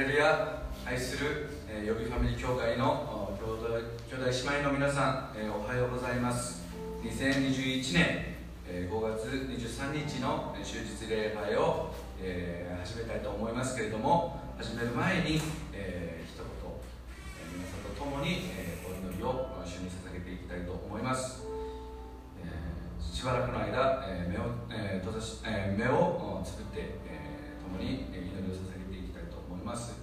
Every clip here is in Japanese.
レルヤ愛する、えー、予備ファミリー協会の兄弟兄弟姉妹の皆さん、えー、おはようございます。2021年、えー、5月23日の終日礼拝を、えー、始めたいと思いますけれども始める前に、えー、一言、えー、皆さんと共に、えー、お祈りを主に捧げていきたいと思います、えー、しばらくの間、えー、目を、えー閉ざしえー、目をつぶって、えー、共に祈りを捧げいます。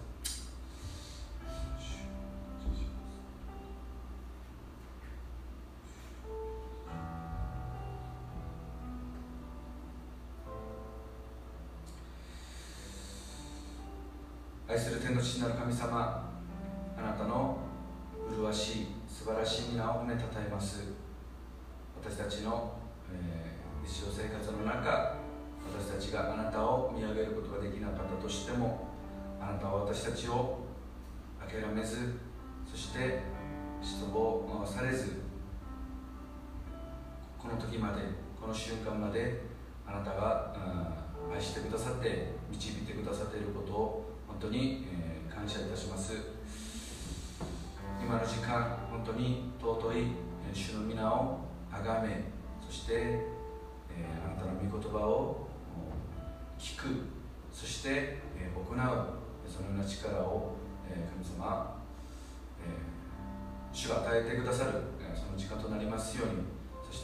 愛する天の父なる神様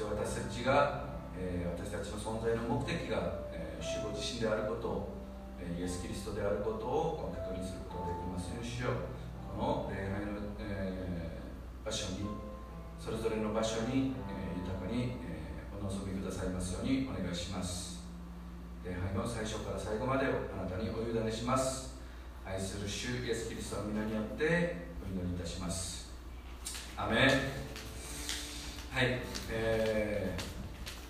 して私たちが、えー、私たちの存在の目的が、えー、主ご自身であることをえイエス・キリストであることを確認することができますようにしよう。この礼拝の、え、場所にそれぞれの場所に、え、豊かに、え、お望みくださいますようにお願いします。礼拝の最初から最後までをあなたにお委ねします。愛する主イエス・キリストの皆によってお祈りいたします。アメはい、え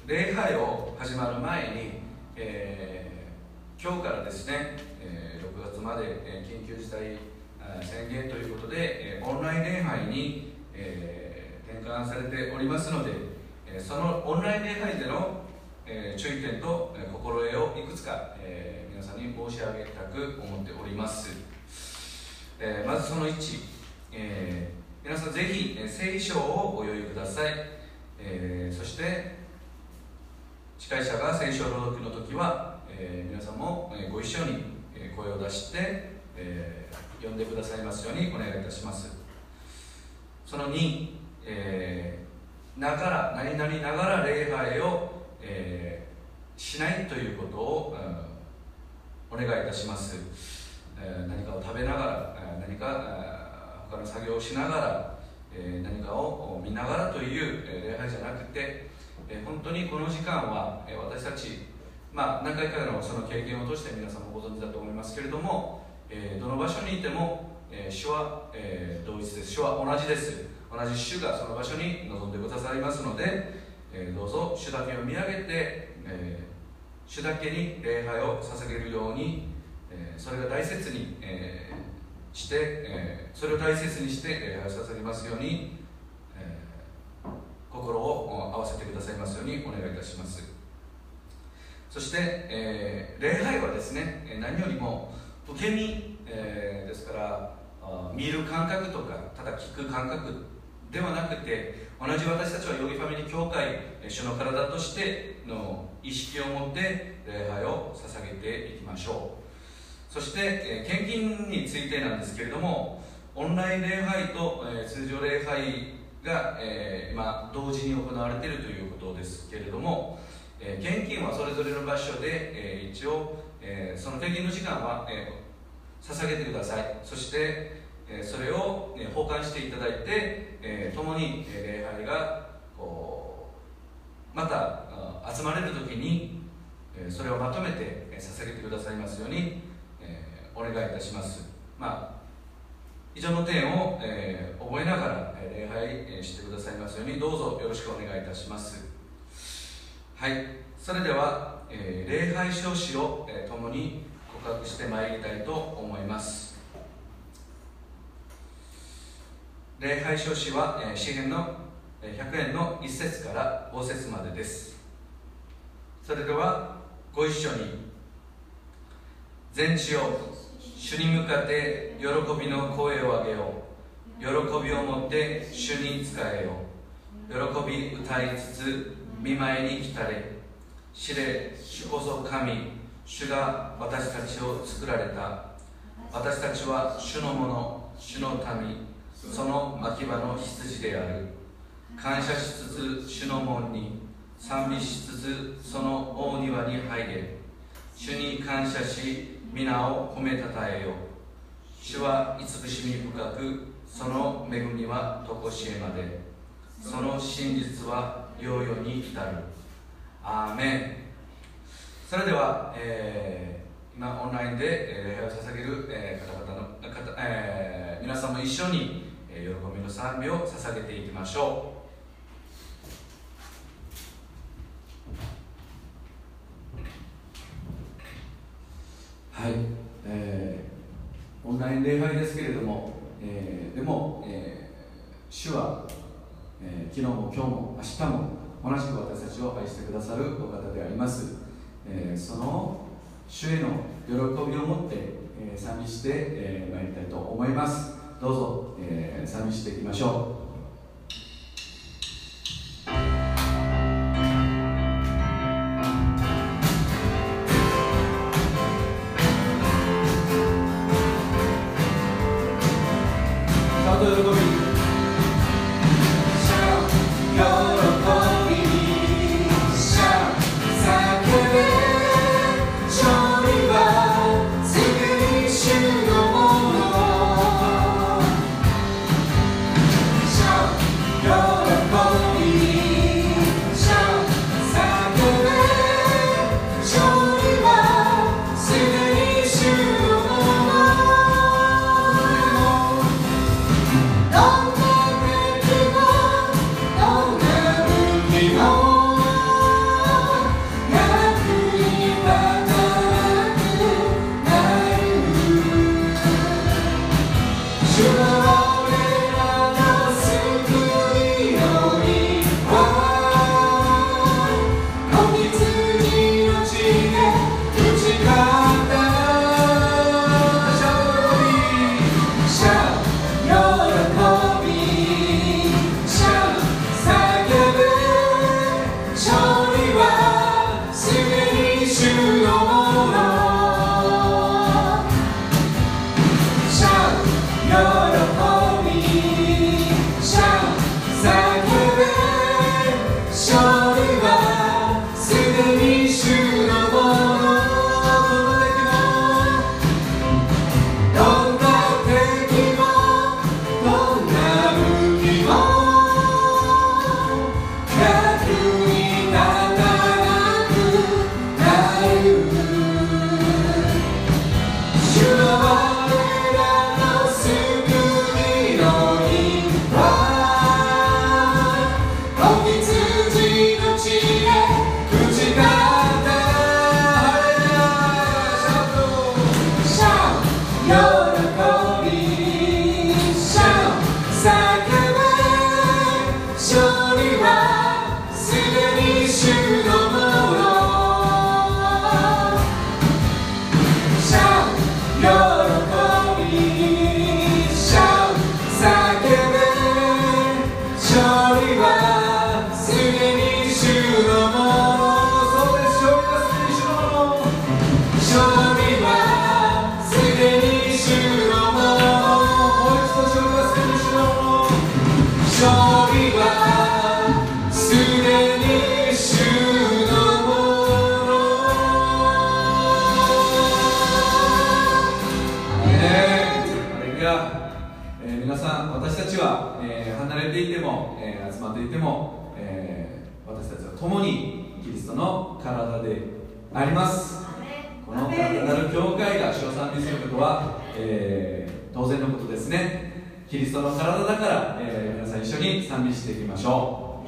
ー、礼拝を始まる前に、えー今日からですね、え6月まで、え緊急事態宣言ということで、えオンライン礼拝に、え転換されておりますので、えそのオンライン礼拝での、え注意点と、え心得をいくつか、え皆さんに申し上げたく思っております、えまずその1、え皆さんぜひ、え聖書をご用意ください、えそして司会者が聖書朗読の時はえー、皆さんも、ご一緒に、声を出して、えー、呼んでくださいますようにお願いいたします。その2、えー、ながら何々ながら礼拝を、えー、しないということを、うん、お願いいたします、えー、何かを食べながら、何か他の作業をしながら、え何かを見ながらという、礼拝じゃなくて、え本当にこの時間は、え私たちまあ、何回かのその経験を通して皆さんもご存知だと思いますけれども、え、どの場所にいても、え、主は、え、同一です。主は同じです。同じ主がその場所に臨んでくださいますので、え、どうぞ主だけを見上げて、え、主だけに礼拝を捧げるように、え、それが大切に、えー、して、えー、それを大切にして礼拝を捧げますように、えー、心を合わせてくださいますようにお願いいたします。そして、えー、礼拝はですね何よりも受け身、えー、ですから見る感覚とかただ聞く感覚ではなくて同じ私たちはヨギファミリー協会主の体としての意識を持って礼拝を捧げていきましょう。そして、え献金についてなんですけれどもオンライン礼拝と、え通常礼拝が、えー、今同時に行われているということですけれども、えー、献金はそれぞれの場所で、えー、一応、えー、その献金の時間は、えー、捧げてください。そして、え、それを、ね、保管していただいて、えー、共に、え、礼拝がこうまた集まれる時に、え、それをまとめて、えー、捧げてくださいますように、お願いいたします。まあ以上の点を、えー、覚えながら、えー、礼拝してくださいますようにどうぞよろしくお願いいたします。はい。それでは、えー、礼拝書士を、えー、共に告白してまいりたいと思います。礼拝書士は、えー、詩篇の100円の1節から5節までです。それではご一緒に。全地を主に向かって喜びの声を上げよう。喜びを持って主に仕えよう。喜び歌いつつ見舞いに来たれ。知れ主こそ神。主が私たちを作られた。私たちは主のもの。主の民。その牧場の羊である。感謝しつつ主の門に。賛美しつつその大庭に入れ。主に感謝し皆を褒めたたえよ主は慈しみ深くその恵みは常しえまで。その真実は世々に至る。アーメン。それでは、えー、今オンラインで礼拝を捧げる、えー、方々の方、えー、皆さんも一緒に、喜びの賛美を捧げていきましょう。はい、えー、オンライン礼拝ですけれども、えー、でも、えー、主は、えー、昨日も今日も明日も同じく私たちを愛してくださるお方であります、えー、その主への喜びを持って、えー、賛美してまい、えー、りたいと思います。どうぞ、えー、賛美していきましょう。体だから、えー、皆さん一緒に賛美していきましょ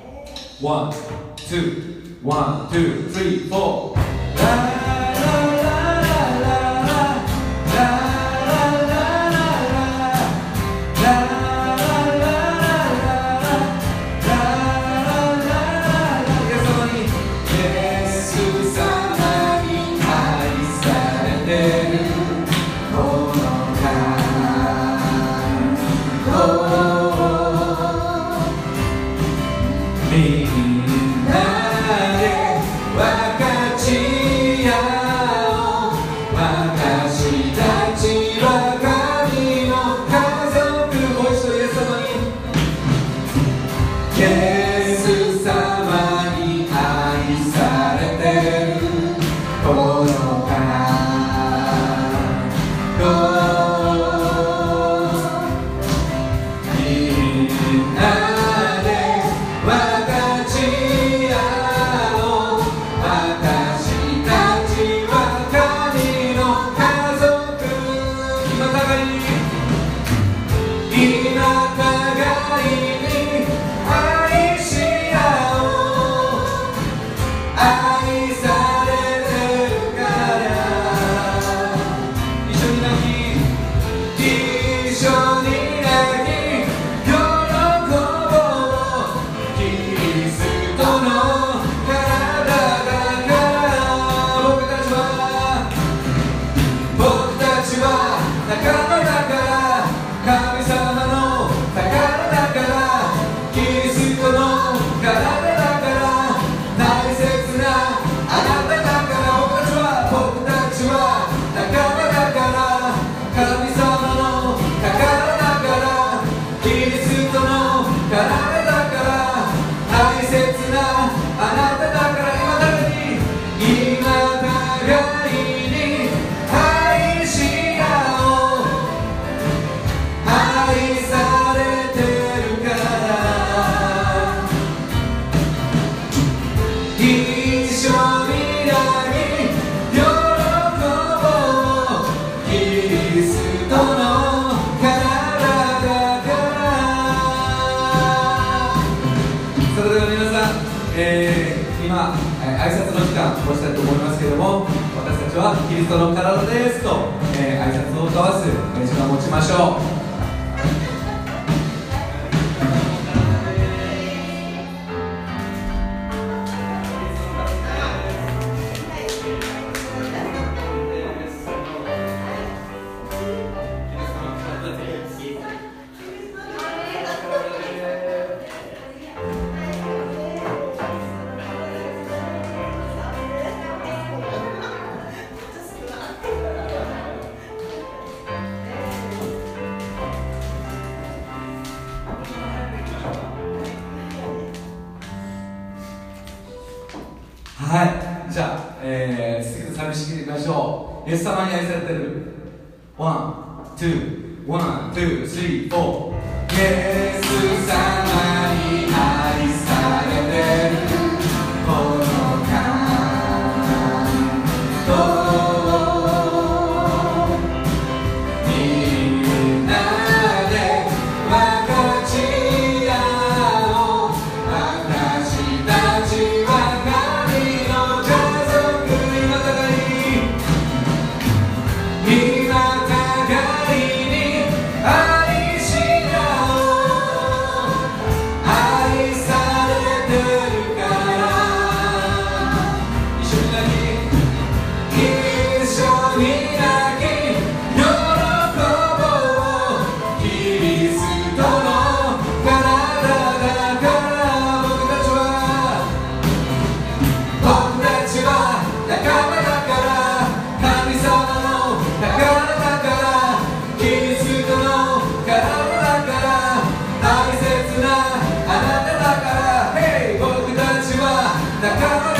う。ワン、ツー、ワン、ツー、スリー、フォー。ストの体ですと、えー、挨拶を交わす、時間を持ちましょう。the color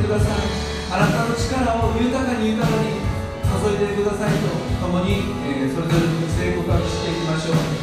てください。あなたの力を豊かに豊かに注いでくださいと共に、えー、それぞれの道で告白していきましょう。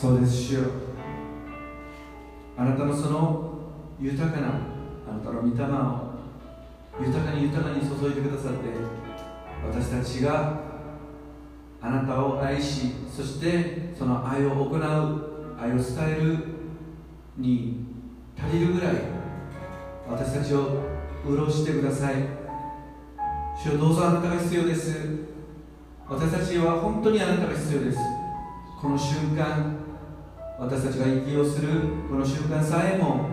そうです主よ。あなたのその豊かなあなたの御霊を豊かに豊かに注いでくださって私たちがあなたを愛しそしてその愛を行う愛を伝えるに足りるぐらい私たちを潤してください。主よどうぞあなたが必要です。私たちは本当にあなたが必要です。この瞬間私たちが生きようするこの瞬間さえも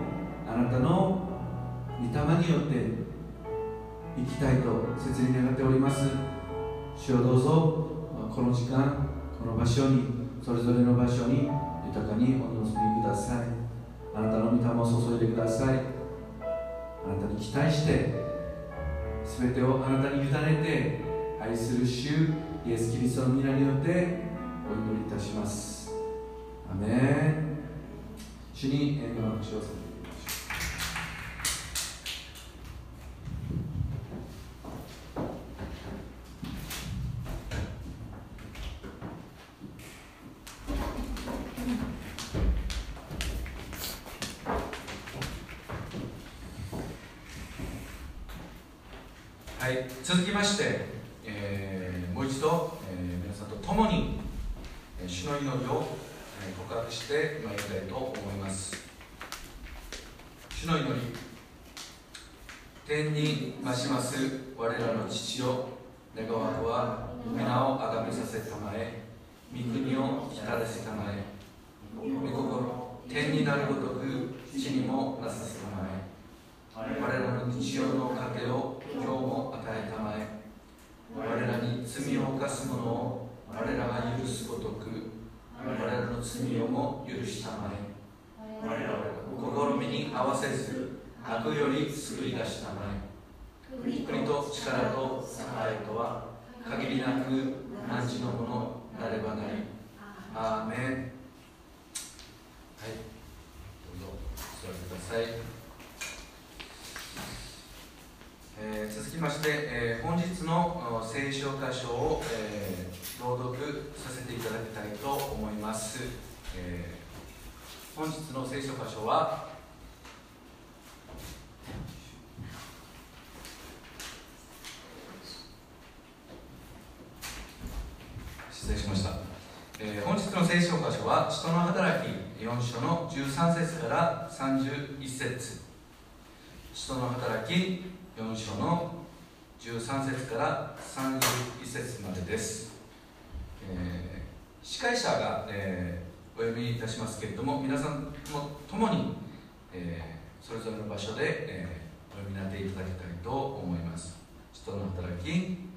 あなたの御霊によって生きたいと切に願っております。主をどうぞこの時間この場所にそれぞれの場所に豊かにお望みください。あなたの御霊を注いでください。あなたに期待して全てをあなたに委ねて愛する主イエス・キリストの皆によってお祈りいたします。 아멘. 주님, 애교 주셨습니다. なるごとく地にもなさせたまえ我らの日常の糧を今日も与えたまえ我らに罪を犯す者を我らが許すごとく我らの罪をも許したまえ我らを試みに合わせず悪より救い出したまえ国と力と栄とは限りなく何時のものなればなりアーメンはいどうぞ座ってくださいえー、続きまして、えー、本日の聖書箇所を、えー、朗読させていただきたいと思います、え本日の聖書箇所は失礼しました、え本日の聖書箇所は人の働き4章の13節から31節人の働き4章の13節から31節までです、えー、司会者が、えー、お読みいたしますけれども皆さんも共に、えー、それぞれの場所で、えー、お読みになっていただきたいと思います人の働き4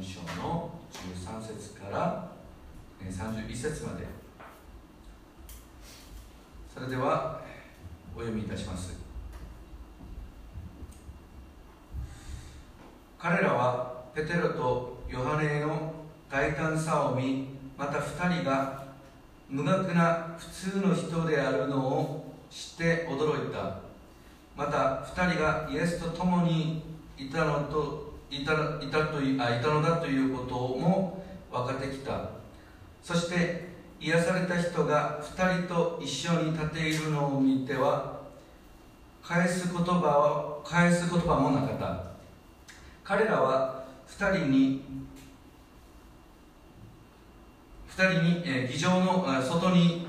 章の13節から、えー、31節までそれではお読みいたします彼らはペテロとヨハネの大胆さを見また2人が無学な普通の人であるのを知って驚いた。また2人がイエスと共にいたのといたいたといあいたのだということも分かっができた。そして癒された人が2人と一緒に立っているのを見ては返す言葉を返す言葉もなかった。彼らは2人に2人に、え、議場の外に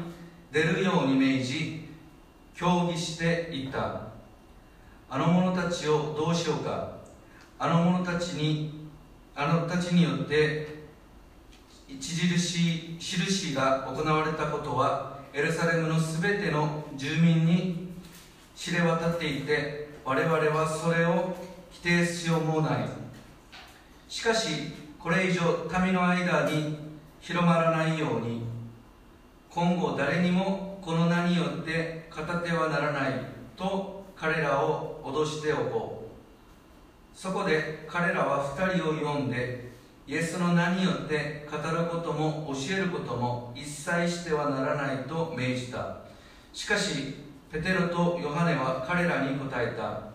出るように命じ協議していった。あの者たちをどうしようか。あの者たちにあのたちによって著しい印が行われたことはエルサレムのすべての住民に知れ渡っていて我々はそれを否定しようもない。しかしこれ以上民の間に広まらないように今後誰にもこの名によって語ってはならないと彼らを脅しておこう。そこで彼らは2人を呼んでイエスの名によって語ることも教えることも一切してはならないと命じた。しかしペテロとヨハネは彼らに答えた。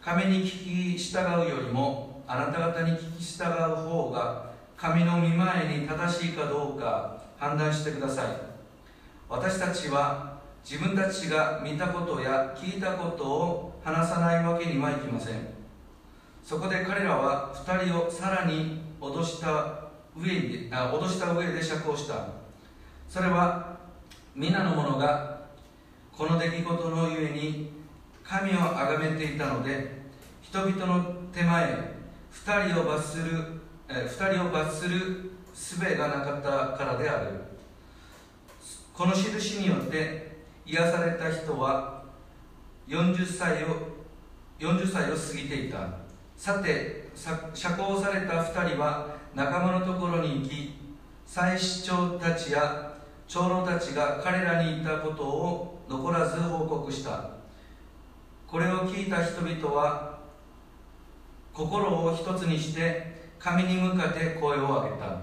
神に聞き従うよりもあなた方に聞き従う方が神の御前に正しいかどうか判断してください。私たちは自分たちが見たことや聞いたことを話さないわけにはいきません。そこで彼らは2人をさらに脅した上であ脅した上で釈放した。それは皆の者がこの出来事のゆえに神を崇めていたので人々の手前2人を罰する、え2人を罰する術がなかったからである。この印によって癒された人は40歳を40歳を過ぎていた。さて釈放された2人は仲間のところに行き祭司長たちや長老たちが彼らに言ったことを残らず報告した。これを聞いた人々は心を一つにして神に向かって声を上げた。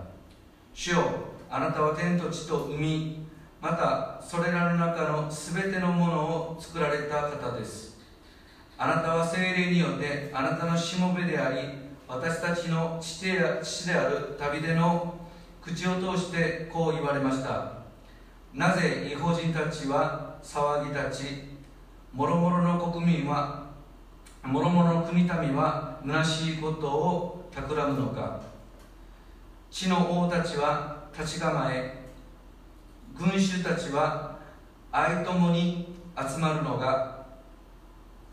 主よあなたは天と地と海またそれらの中の全てのものを作られた方です。あなたは精霊によってあなたのしもべであり私たちの父である旅での口を通してこう言われました。なぜ違法人たちは騒ぎ立ち諸々の国民は諸々の国民は虚しいことを企むのか。地の王たちは立ち構え群衆たちは愛友に集まるのが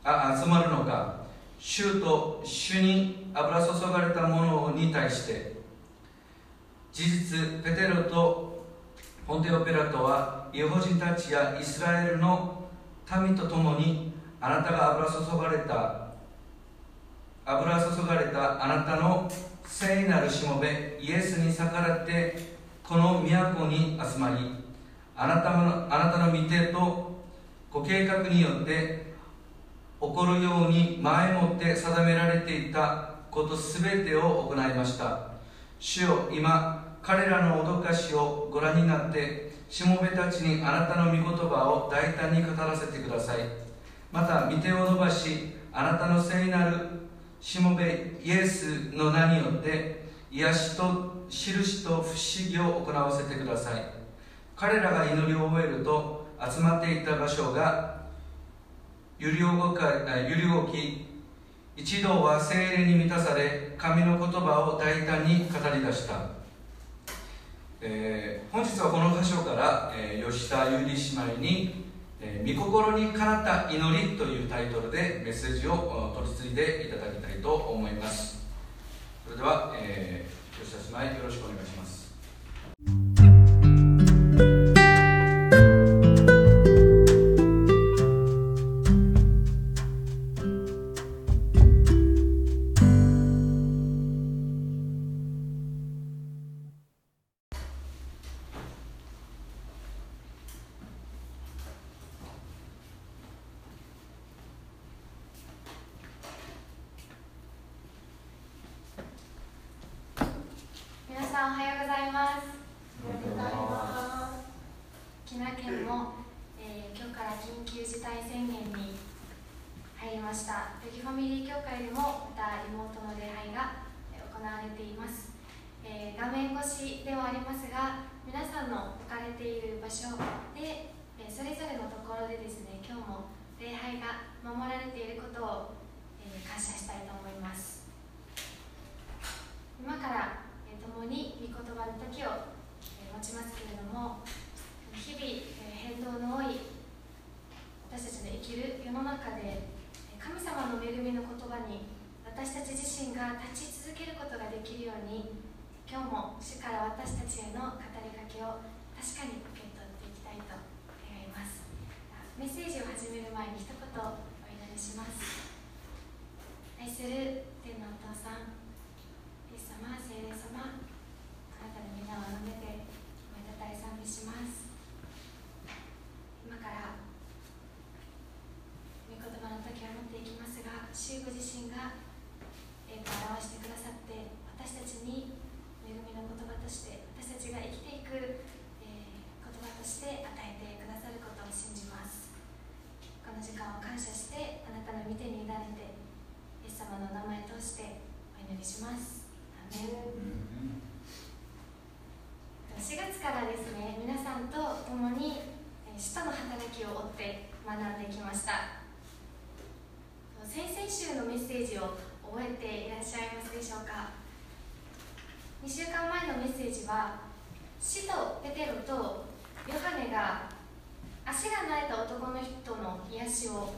あ集まるのか。主と主に油注がれたものに対して事実ペテロとポンテオペラトは違法人たちやイスラエルの民と共にあなたが油注がれた油注がれたあなたの聖なるしもべイエスに逆らってこの都に集まりあなたのあなたの御手とご計画によって起こるように前もって定められていたことすべてを行いました。主よ今彼らの脅かしをご覧になってしもべたちにあなたの御言葉を大胆に語らせてください。また御手を伸ばしあなたの聖なるしもべイエスの名によって癒しと印と不思議を行わせてください。彼らが祈りを終えると集まっていた場所が揺り動か揺り動き一同は精霊に満たされ神の言葉を大胆に語り出した、えー、本日はこの箇所から、えー、吉田ゆり姉妹に「えー、御心にかなった祈り」というタイトルでメッセージを取り次いでいただきたいと思います。それでは、えー、吉田姉妹よろしくお願いします。れている場所でそれぞれのところでですね今日も礼拝が守られていることを、感謝したいと思います。今から、共に御言葉の時を、持ちますけれども日々、変動の多い私たちの生きる世の中で神様の恵みの言葉に私たち自身が立ち続けることができるように今日も主から私たちへの語りかけを確かに受け取っていきたいと願いますメッセージを始める前に一言お祈りします。愛する天のお父さんイエス様聖霊様あなたの皆を述べておめでたい賛美します。今から御言葉の時を持っていきますが主ご自身が栄光を表してくださって私たちに恵みの言葉として私たちが生きていく、えー、言葉として与えてくださることを信じます。この時間を感謝してあなたの御手に委ねてイエス様の名前を通してお祈りします。アメ4月からですね皆さんと共に使徒の働きを追って学んできました。先々週のメッセージを覚えていらっしゃいますでしょうか？2週間前のメッセージは使徒ペテロとヨハネが足が慣れた男の人の癒しを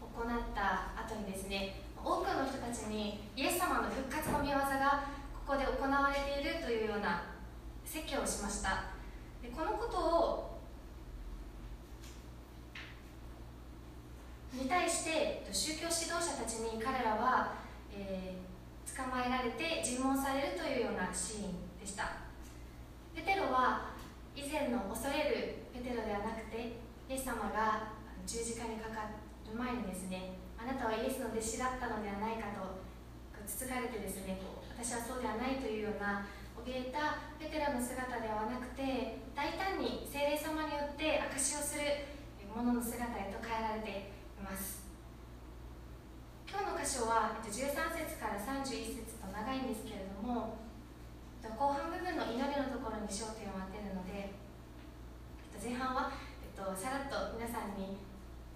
行った後にですね多くの人たちにイエス様の復活の御業がここで行われているというような説教をしました。でこのことをに対して宗教指導者たちに彼らは、えー、捕まえられて尋問されるというようなシーンでした。ペテロは以前の恐れるペテロではなくてイエス様が十字架にかかる前にですねあなたはイエスの弟子だったのではないかとつつかれてですね私はそうではないというような怯えたペテロの姿ではなくて大胆に精霊様によって証しをする者のの姿へと変えられています。今日の箇所は13節から31節と長いんですけれども後半部分の祈りのところに焦点を当てるので前半は、さらっと皆さんに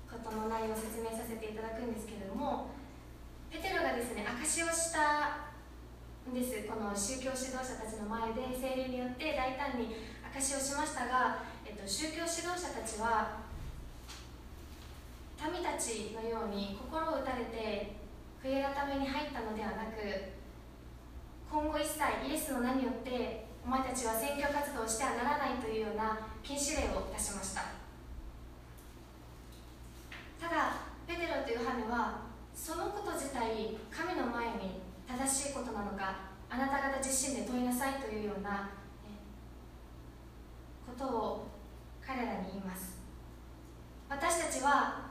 事の内容を説明させていただくんですけれどもペテロがですね証しをしたんです。この宗教指導者たちの前で精霊によって大胆に証しをしましたが、えっと、宗教指導者たちは民たちのように心を打たれて悔い改めに入ったのではなく今後一切イエスの名によってお前たちは選挙活動をしてはならないというような禁止令を出しました。ただペテロとヨハネはそのこと自体神の前に正しいことなのかあなた方自身で問いなさいというようなことを彼らに言います。私たちは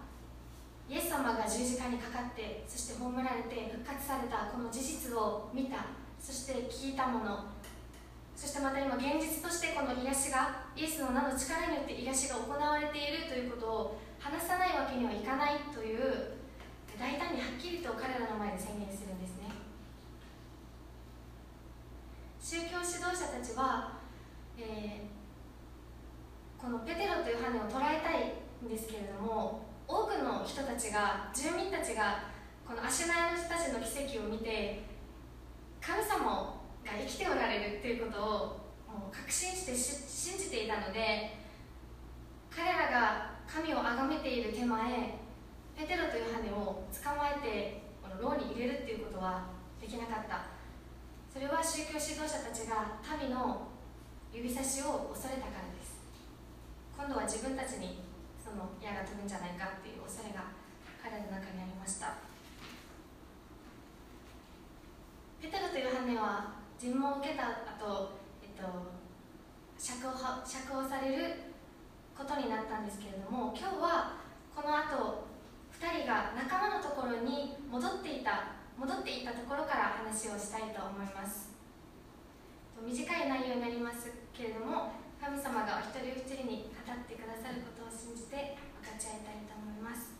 イエス様が十字架にかかってそして葬られて復活されたこの事実を見た。そして聞いたもの。そしてまた今現実としてこの癒しがイエスの名の力によって癒しが行われているということを話さないわけにはいかないという大胆にはっきりと彼らの前で宣言するんですね。宗教指導者たちは、えー、このペテロという羽を捉えたいんですけれども多くの人たちが住民たちがこの足苗の人たちの奇跡を見て神様が生きておられるっていうことをもう確信して信じていたので彼らが神を崇めている手前ペテロとヨハネを捕まえてこの牢に入れるっていうことはできなかった。それは宗教指導者たちが民の指差しを恐れたからです。今度は自分たちにその矢が飛ぶんじゃないかっていう恐れが彼の中にありました。ペテロとヨハネは尋問を受けた後、えっと釈放釈放されることになったんですけれども今日はこの後2人が仲間のところに戻っていた戻っていたところから話をしたいと思います。短い内容になりますけれども神様がお一人お一人に語ってくださることを信じて分かち合いたいと思います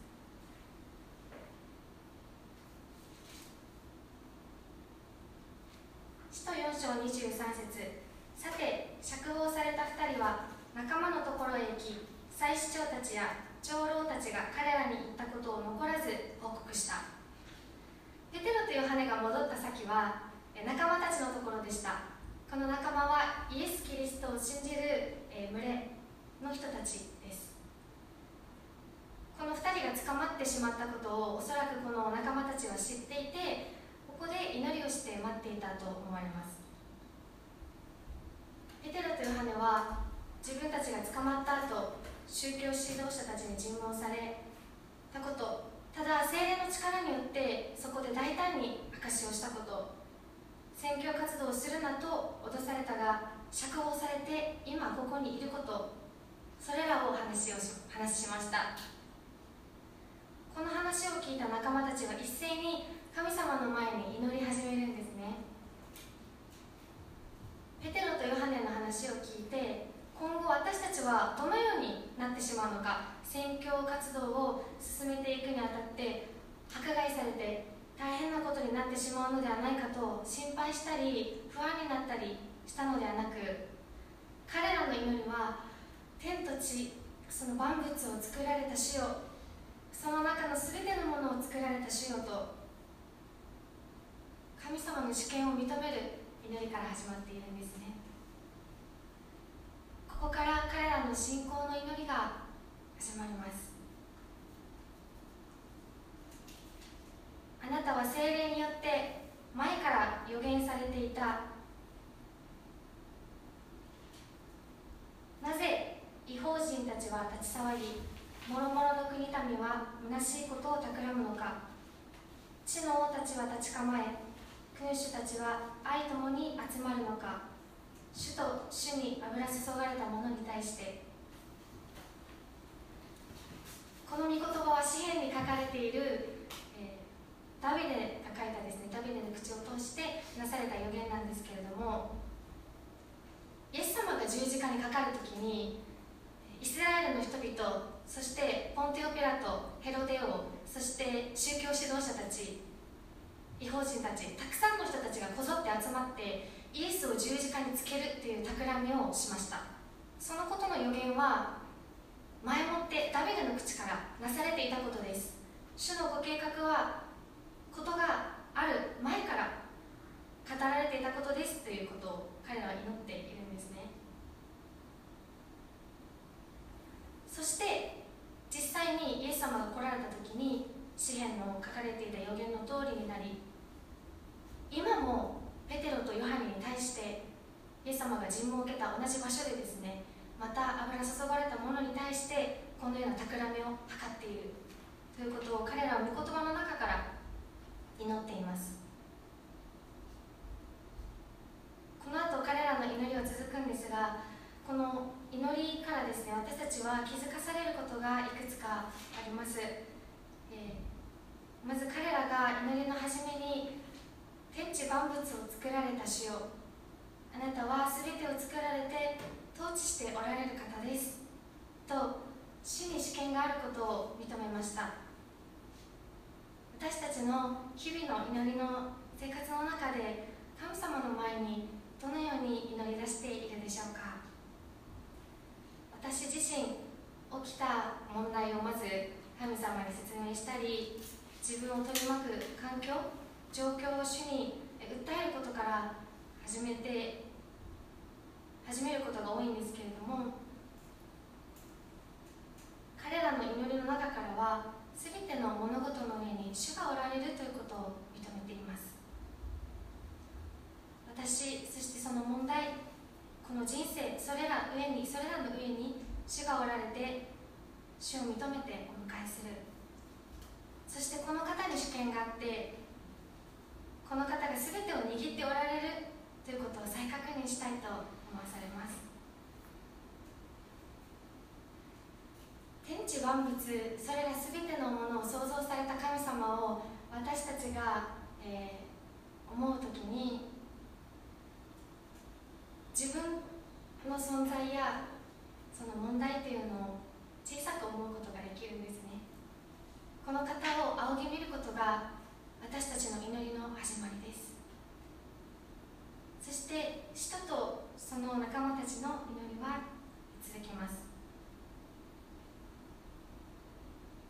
使徒4章23節。さて釈放された2人は仲間のところへ行き祭司長たちや長老たちが彼らに言ったことを残らず報告した。ペテロとヨハネが戻った先は仲間たちのところでした。この仲間はイエス・キリストを信じる群れの人たちです。この2人が捕まってしまったことをおそらくこの仲間たちは知っていてここで祈りをして待っていたと思われます。ペテロとヨハネは自分たちが捕まった後宗教指導者たちに尋問されたことただ精霊の力によってそこで大胆に証しをしたこと宣教活動をするなと脅されたが釈放されて今ここにいることそれらを話をし話しました。この話を聞いた仲間たちは一斉に神様の前に祈り始めるんですね。ペテロとヨハネの話を聞いて今後私たちはどのようになってしまうのか宣教活動を進めていくにあたって迫害されて大変なことになってしまうのではないかと心配したり不安になったりしたのではなく彼らの祈りは天と地その万物を作られた主よ。その中の全てのものを作られた主よと神様の主権を認める祈りから始まっているんですね。ここから彼らの信仰の祈りが始まります。あなたは精霊によって前から予言されていた。なぜ違法人たちは立ち騒ぎ諸々の国民は虚しいことを企むのか。地の王たちは立ち構え君主たちは愛ともに集まるのか。主と主に油注がれた者に対して。この御言葉は詩篇に書かれている、えー、ダビデが書いたですね。ダビデの口を通してなされた予言なんですけれども。イエス様が十字架にかかる時にイスラエルの人々そしてポンテオ・ピラトヘロデオそして宗教指導者たち違法人たちたくさんの人たちがこぞって集まってイエスを十字架につけるっていう企みをしました。そのことの予言は前もってダビデの口からなされていたことです。主のご計画はことがある前から語られていたことです。ということを彼らは祈っているんですね。そして実際にイエス様が来られた時に詩篇の書かれていた予言の通りになり今もペテロとヨハネに対してイエス様が尋問を受けた同じ場所でですねまた油注がれた者に対してこのような企みを図っている。ということを彼らは御言葉の中から祈っています。この後彼らの祈りは続くんですがこの祈りからですね私たちは気づかされることがいくつかあります、えーまず彼らが祈りの初めに天地万物を作られた主よ。あなたは全てを作られて統治しておられる方です。と主に主権があることを認めました。私たちの日々の祈りの生活の中で神様の前にどのように祈り出しているでしょうか。私自身起きた問題をまず神様に説明したり自分を取り巻く環境状況を主に訴えることから始めて始めることが多いんですけれども彼らの祈りの中からは全ての物事の上に主がおられるということを認めています。私そしてその問題この人生それら上にそれらの上に主がおられて主を認めてお迎えする。そしてこの方に主権があってこの方が全てを握っておられるということを再確認したいと思わされます。天地万物それら全てのものを創造された神様を私たちが、えー、思う時に自分の存在やその問題というのを小さく思うことができるんですね。この方を仰ぎ見ることが私たちの祈りの始まりです。そして使徒とその仲間たちの祈りは続きます。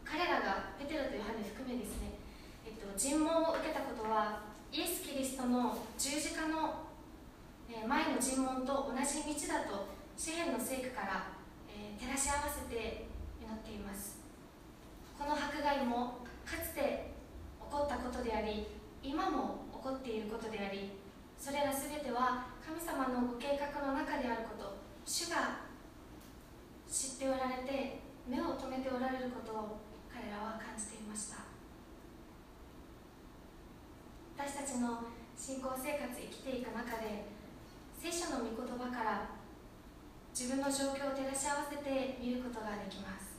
彼らがペテロとヨハネ含めですね、えっと、尋問を受けたことはイエス・キリストの十字架の前の尋問と同じ道だと詩篇の聖句から、えー、照らし合わせて祈っています。この迫害もかつて起こったことであり今も起こっていることでありそれら全ては神様のご計画の中であること主が知っておられて目を留めておられることを彼らは感じていました。私たちの信仰生活生きていく中で聖書の御言葉から自分の状況を照らし合わせて見ることができます。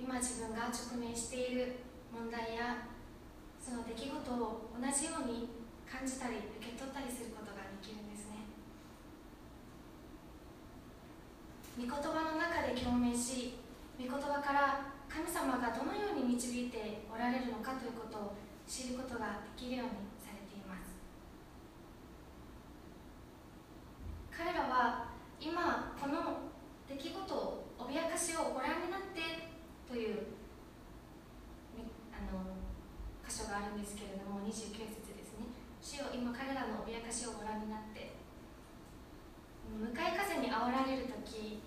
今自分が直面している問題やその出来事を同じように感じたり受け取ったりすることができるんですね。御言葉の中で共鳴し御言葉から神様がどのように導いておられるのかということを知ることができるようにされています彼らは今この出来事を脅かしをご覧になってというあの箇所があるんですけれども29節主よ今彼らの脅かしをご覧になって向かい風に煽られる時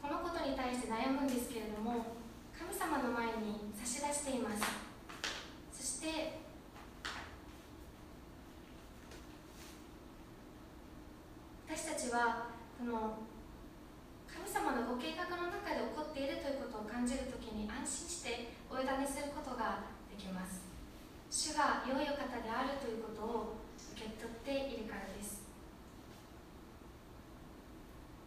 このことに対して悩むんですけれども神様の前に差し出していますそして私たちはこの神様のご計画の中で起こっているということを感じるときに安心してお委ねすることができます主が良いお方であるということを受け取っているからです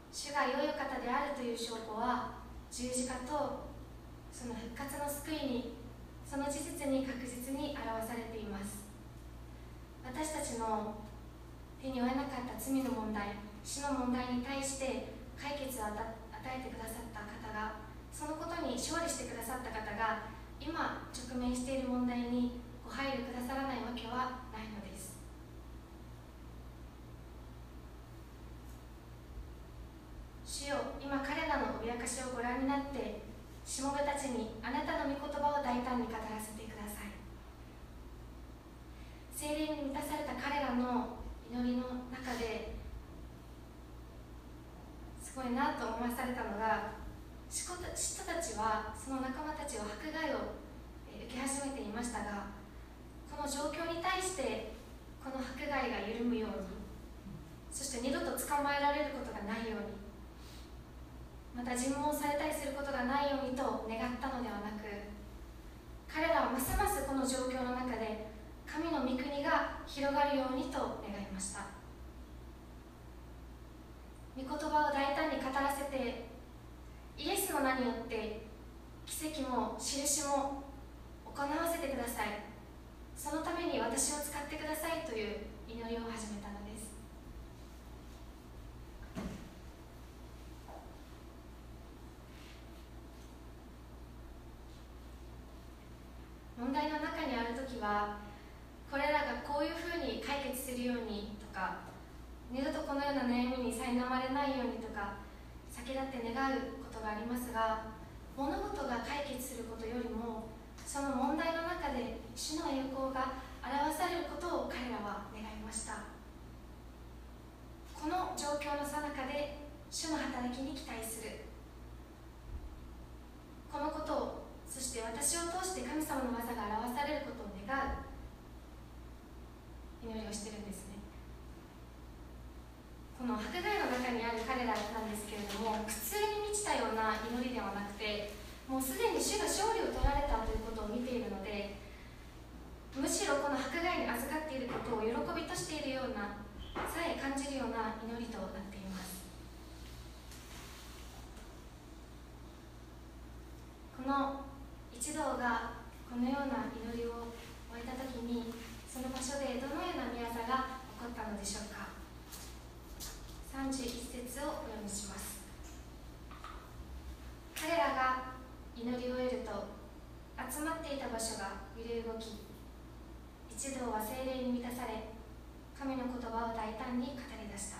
主が良いお方であるという証拠は十字架とその復活の救いにその事実に確実に表されています私たちの手に負えなかった罪の問題死の問題に対して解決を与えてくださった方がそのことに勝利してくださった方が今直面している問題にご配慮くださらないわけはないのです主よ今彼らの脅かしをご覧になってしもべたちにあなたの御言葉を大胆に語らせてください精霊に満たされた彼らの祈りの中ですいなと思わされたのが使徒たちはその仲間たちを迫害を受け始めていましたがこの状況に対してこの迫害が緩むようにそして二度と捕まえられることがないようにまた尋問されたりすることがないようにと願ったのではなく彼らはますますこの状況の中で神の御国が広がるようにと願いました。御言葉を大胆に語らせてイエスの名によって奇跡も印も行わせてください。そのために私を使ってくださいという祈りを始めたのです。問題の中にある時はこれらがこういうふうに解決するようにとか二度とこのような悩みに苛まれないようにとか先立って願うことがありますが物事が解決することよりもその問題の中で主の栄光が表されることを彼らは願いました。この状況のさなかで主の働きに期待する。このことをそして私を通して神様の技が表されることを願う。祈りをしてるんです。この迫害の中にある彼らなんですけれども苦痛に満ちたような祈りではなくてもうすでに主が勝利を取られたということを見ているのでむしろこの迫害に預かっていることを喜びとしているようなさえ感じるような祈りとなっています。この一同がこのような祈りを終えた時にその場所でどのような宮座が起こったのでしょうか？31節をお読みします。彼らが祈り終えると集まっていた場所が揺れ動き一同は精霊に満たされ神の言葉を大胆に語り出した。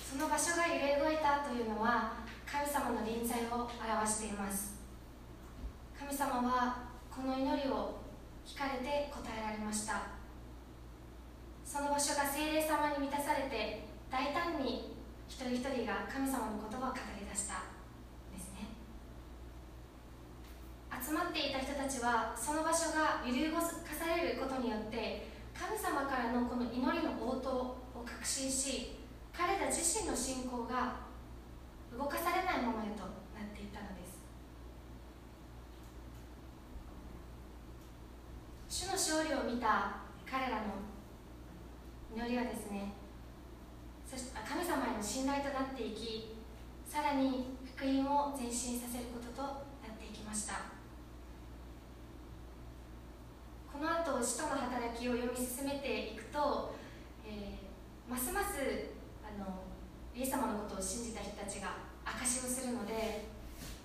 その場所が揺れ動いたというのは神様の臨在を表しています。神様はこの祈りを聞かれて答えられました。その場所が精霊様に満たされて大胆に一人一人が神様の言葉を語り出したですね。集まっていた人たちはその場所が揺り動かされることによって神様からのこの祈りの応答を確信し彼ら自身の信仰が動かされないままへとなっていったのです。主の勝利を見た彼らの祈りはですねそして神様への信頼となっていきさらに福音を前進させることとなっていきました。この後使徒の働きを読み進めていくと、えー、ますますあのイエス様のことを信じた人たちが証しをするので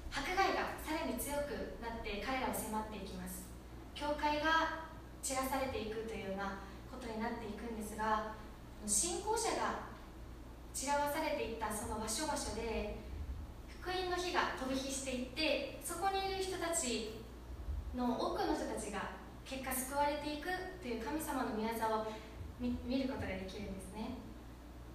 迫害がさらに強くなって彼らを迫っていきます。教会が散らされていくというようなことになっていくんですが信仰者が散らわされていったその場所場所で福音の火が飛び火していってそこにいる人たちの多くの人たちが結果救われていくという神様の御業を見ることができるんですね。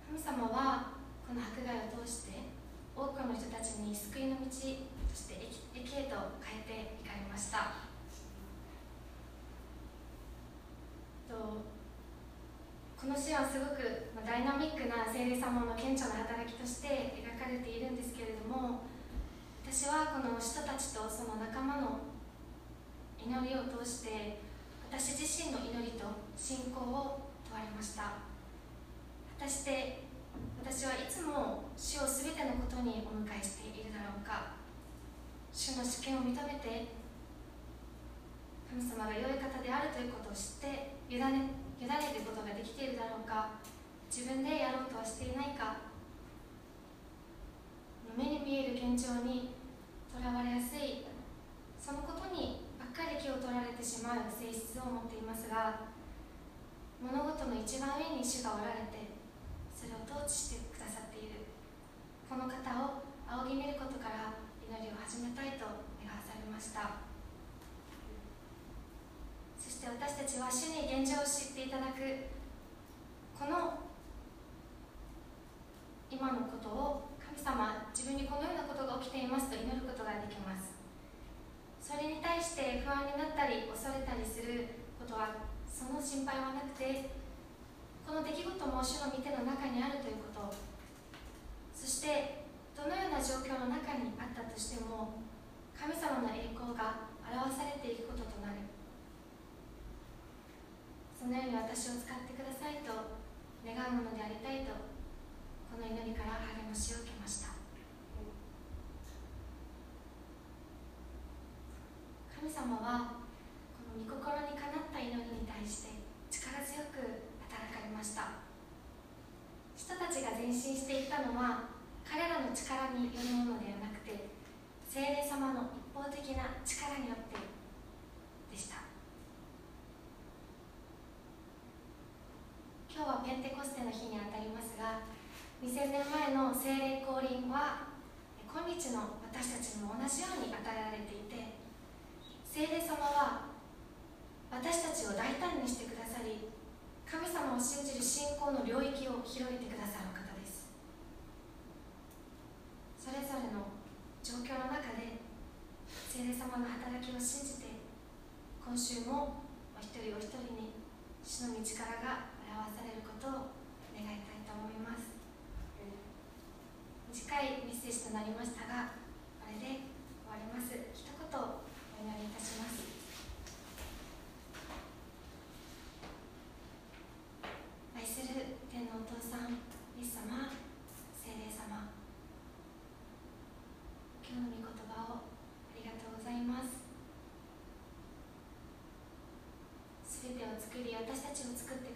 神様はこの迫害を通して多くの人たちに救いの道として駅へと変えていかれました。とこの詩はすごくダイナミックな聖霊様の顕著な働きとして描かれているんですけれども私はこの人たちとその仲間の祈りを通して私自身の祈りと信仰を問われました。果たして私はいつも主を全てのことにお迎えしているだろうか。主の主権を認めて神様が良い方であるということを知って委ね委ねることができているだろうか。自分でやろうとはしていないか。目に見える現状にとらわれやすい。そのことにばっかり気を取られてしまう性質を持っていますが物事の一番上に主がおられてそれを統治してくださっている。この方を仰ぎ見ることから祈りを始めたいと願わされました。して私たちは主に現状を知っていただく。この今のことを神様自分にこのようなことが起きていますと祈ることができます。それに対して不安になったり恐れたりすることはその心配はなくてこの出来事も主のを作り私たちを作ってくださって